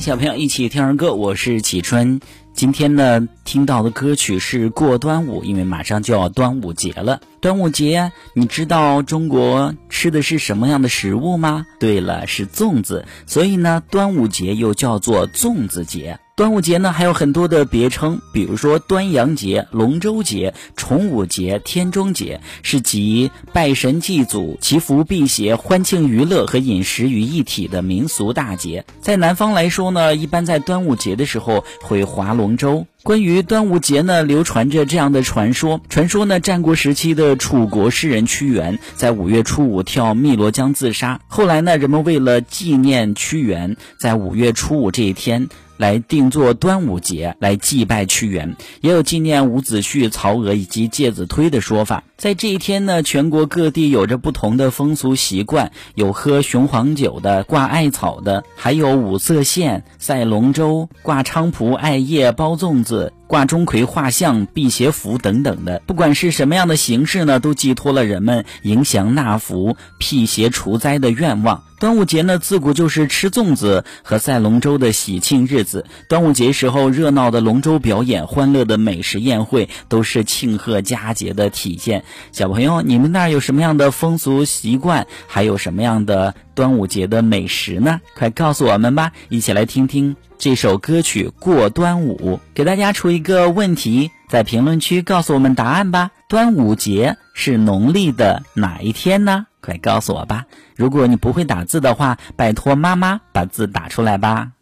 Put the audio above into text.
小朋友一起听儿歌，我是启春。今天呢，听到的歌曲是过端午，因为马上就要端午节了。端午节，你知道中国吃的是什么样的食物吗？对了，是粽子。所以呢，端午节又叫做粽子节。端午节呢还有很多的别称，比如说端阳节、龙舟节、重五节、天中节，是集拜神祭祖、祈福辟邪、欢庆娱乐和饮食于一体的民俗大节。在南方来说呢，一般在端午节的时候会划龙州。关于端午节呢，流传着这样的传说：传说呢，战国时期的楚国诗人屈原在五月初五跳汨罗江自杀。后来呢，人们为了纪念屈原，在五月初五这一天。来定做端午节来祭拜屈原，也有纪念伍子胥、曹娥以及介子推的说法。在这一天呢，全国各地有着不同的风俗习惯，有喝雄黄酒的，挂艾草的，还有五色线、赛龙舟、挂菖蒲、艾叶、包粽子。挂钟馗画像、辟邪符等等的，不管是什么样的形式呢，都寄托了人们迎祥纳福、辟邪除灾的愿望。端午节呢，自古就是吃粽子和赛龙舟的喜庆日子。端午节时候，热闹的龙舟表演、欢乐的美食宴会，都是庆贺佳节的体现。小朋友，你们那儿有什么样的风俗习惯？还有什么样的端午节的美食呢？快告诉我们吧，一起来听听。这首歌曲《过端午》，给大家出一个问题，在评论区告诉我们答案吧。端午节是农历的哪一天呢？快告诉我吧。如果你不会打字的话，拜托妈妈把字打出来吧。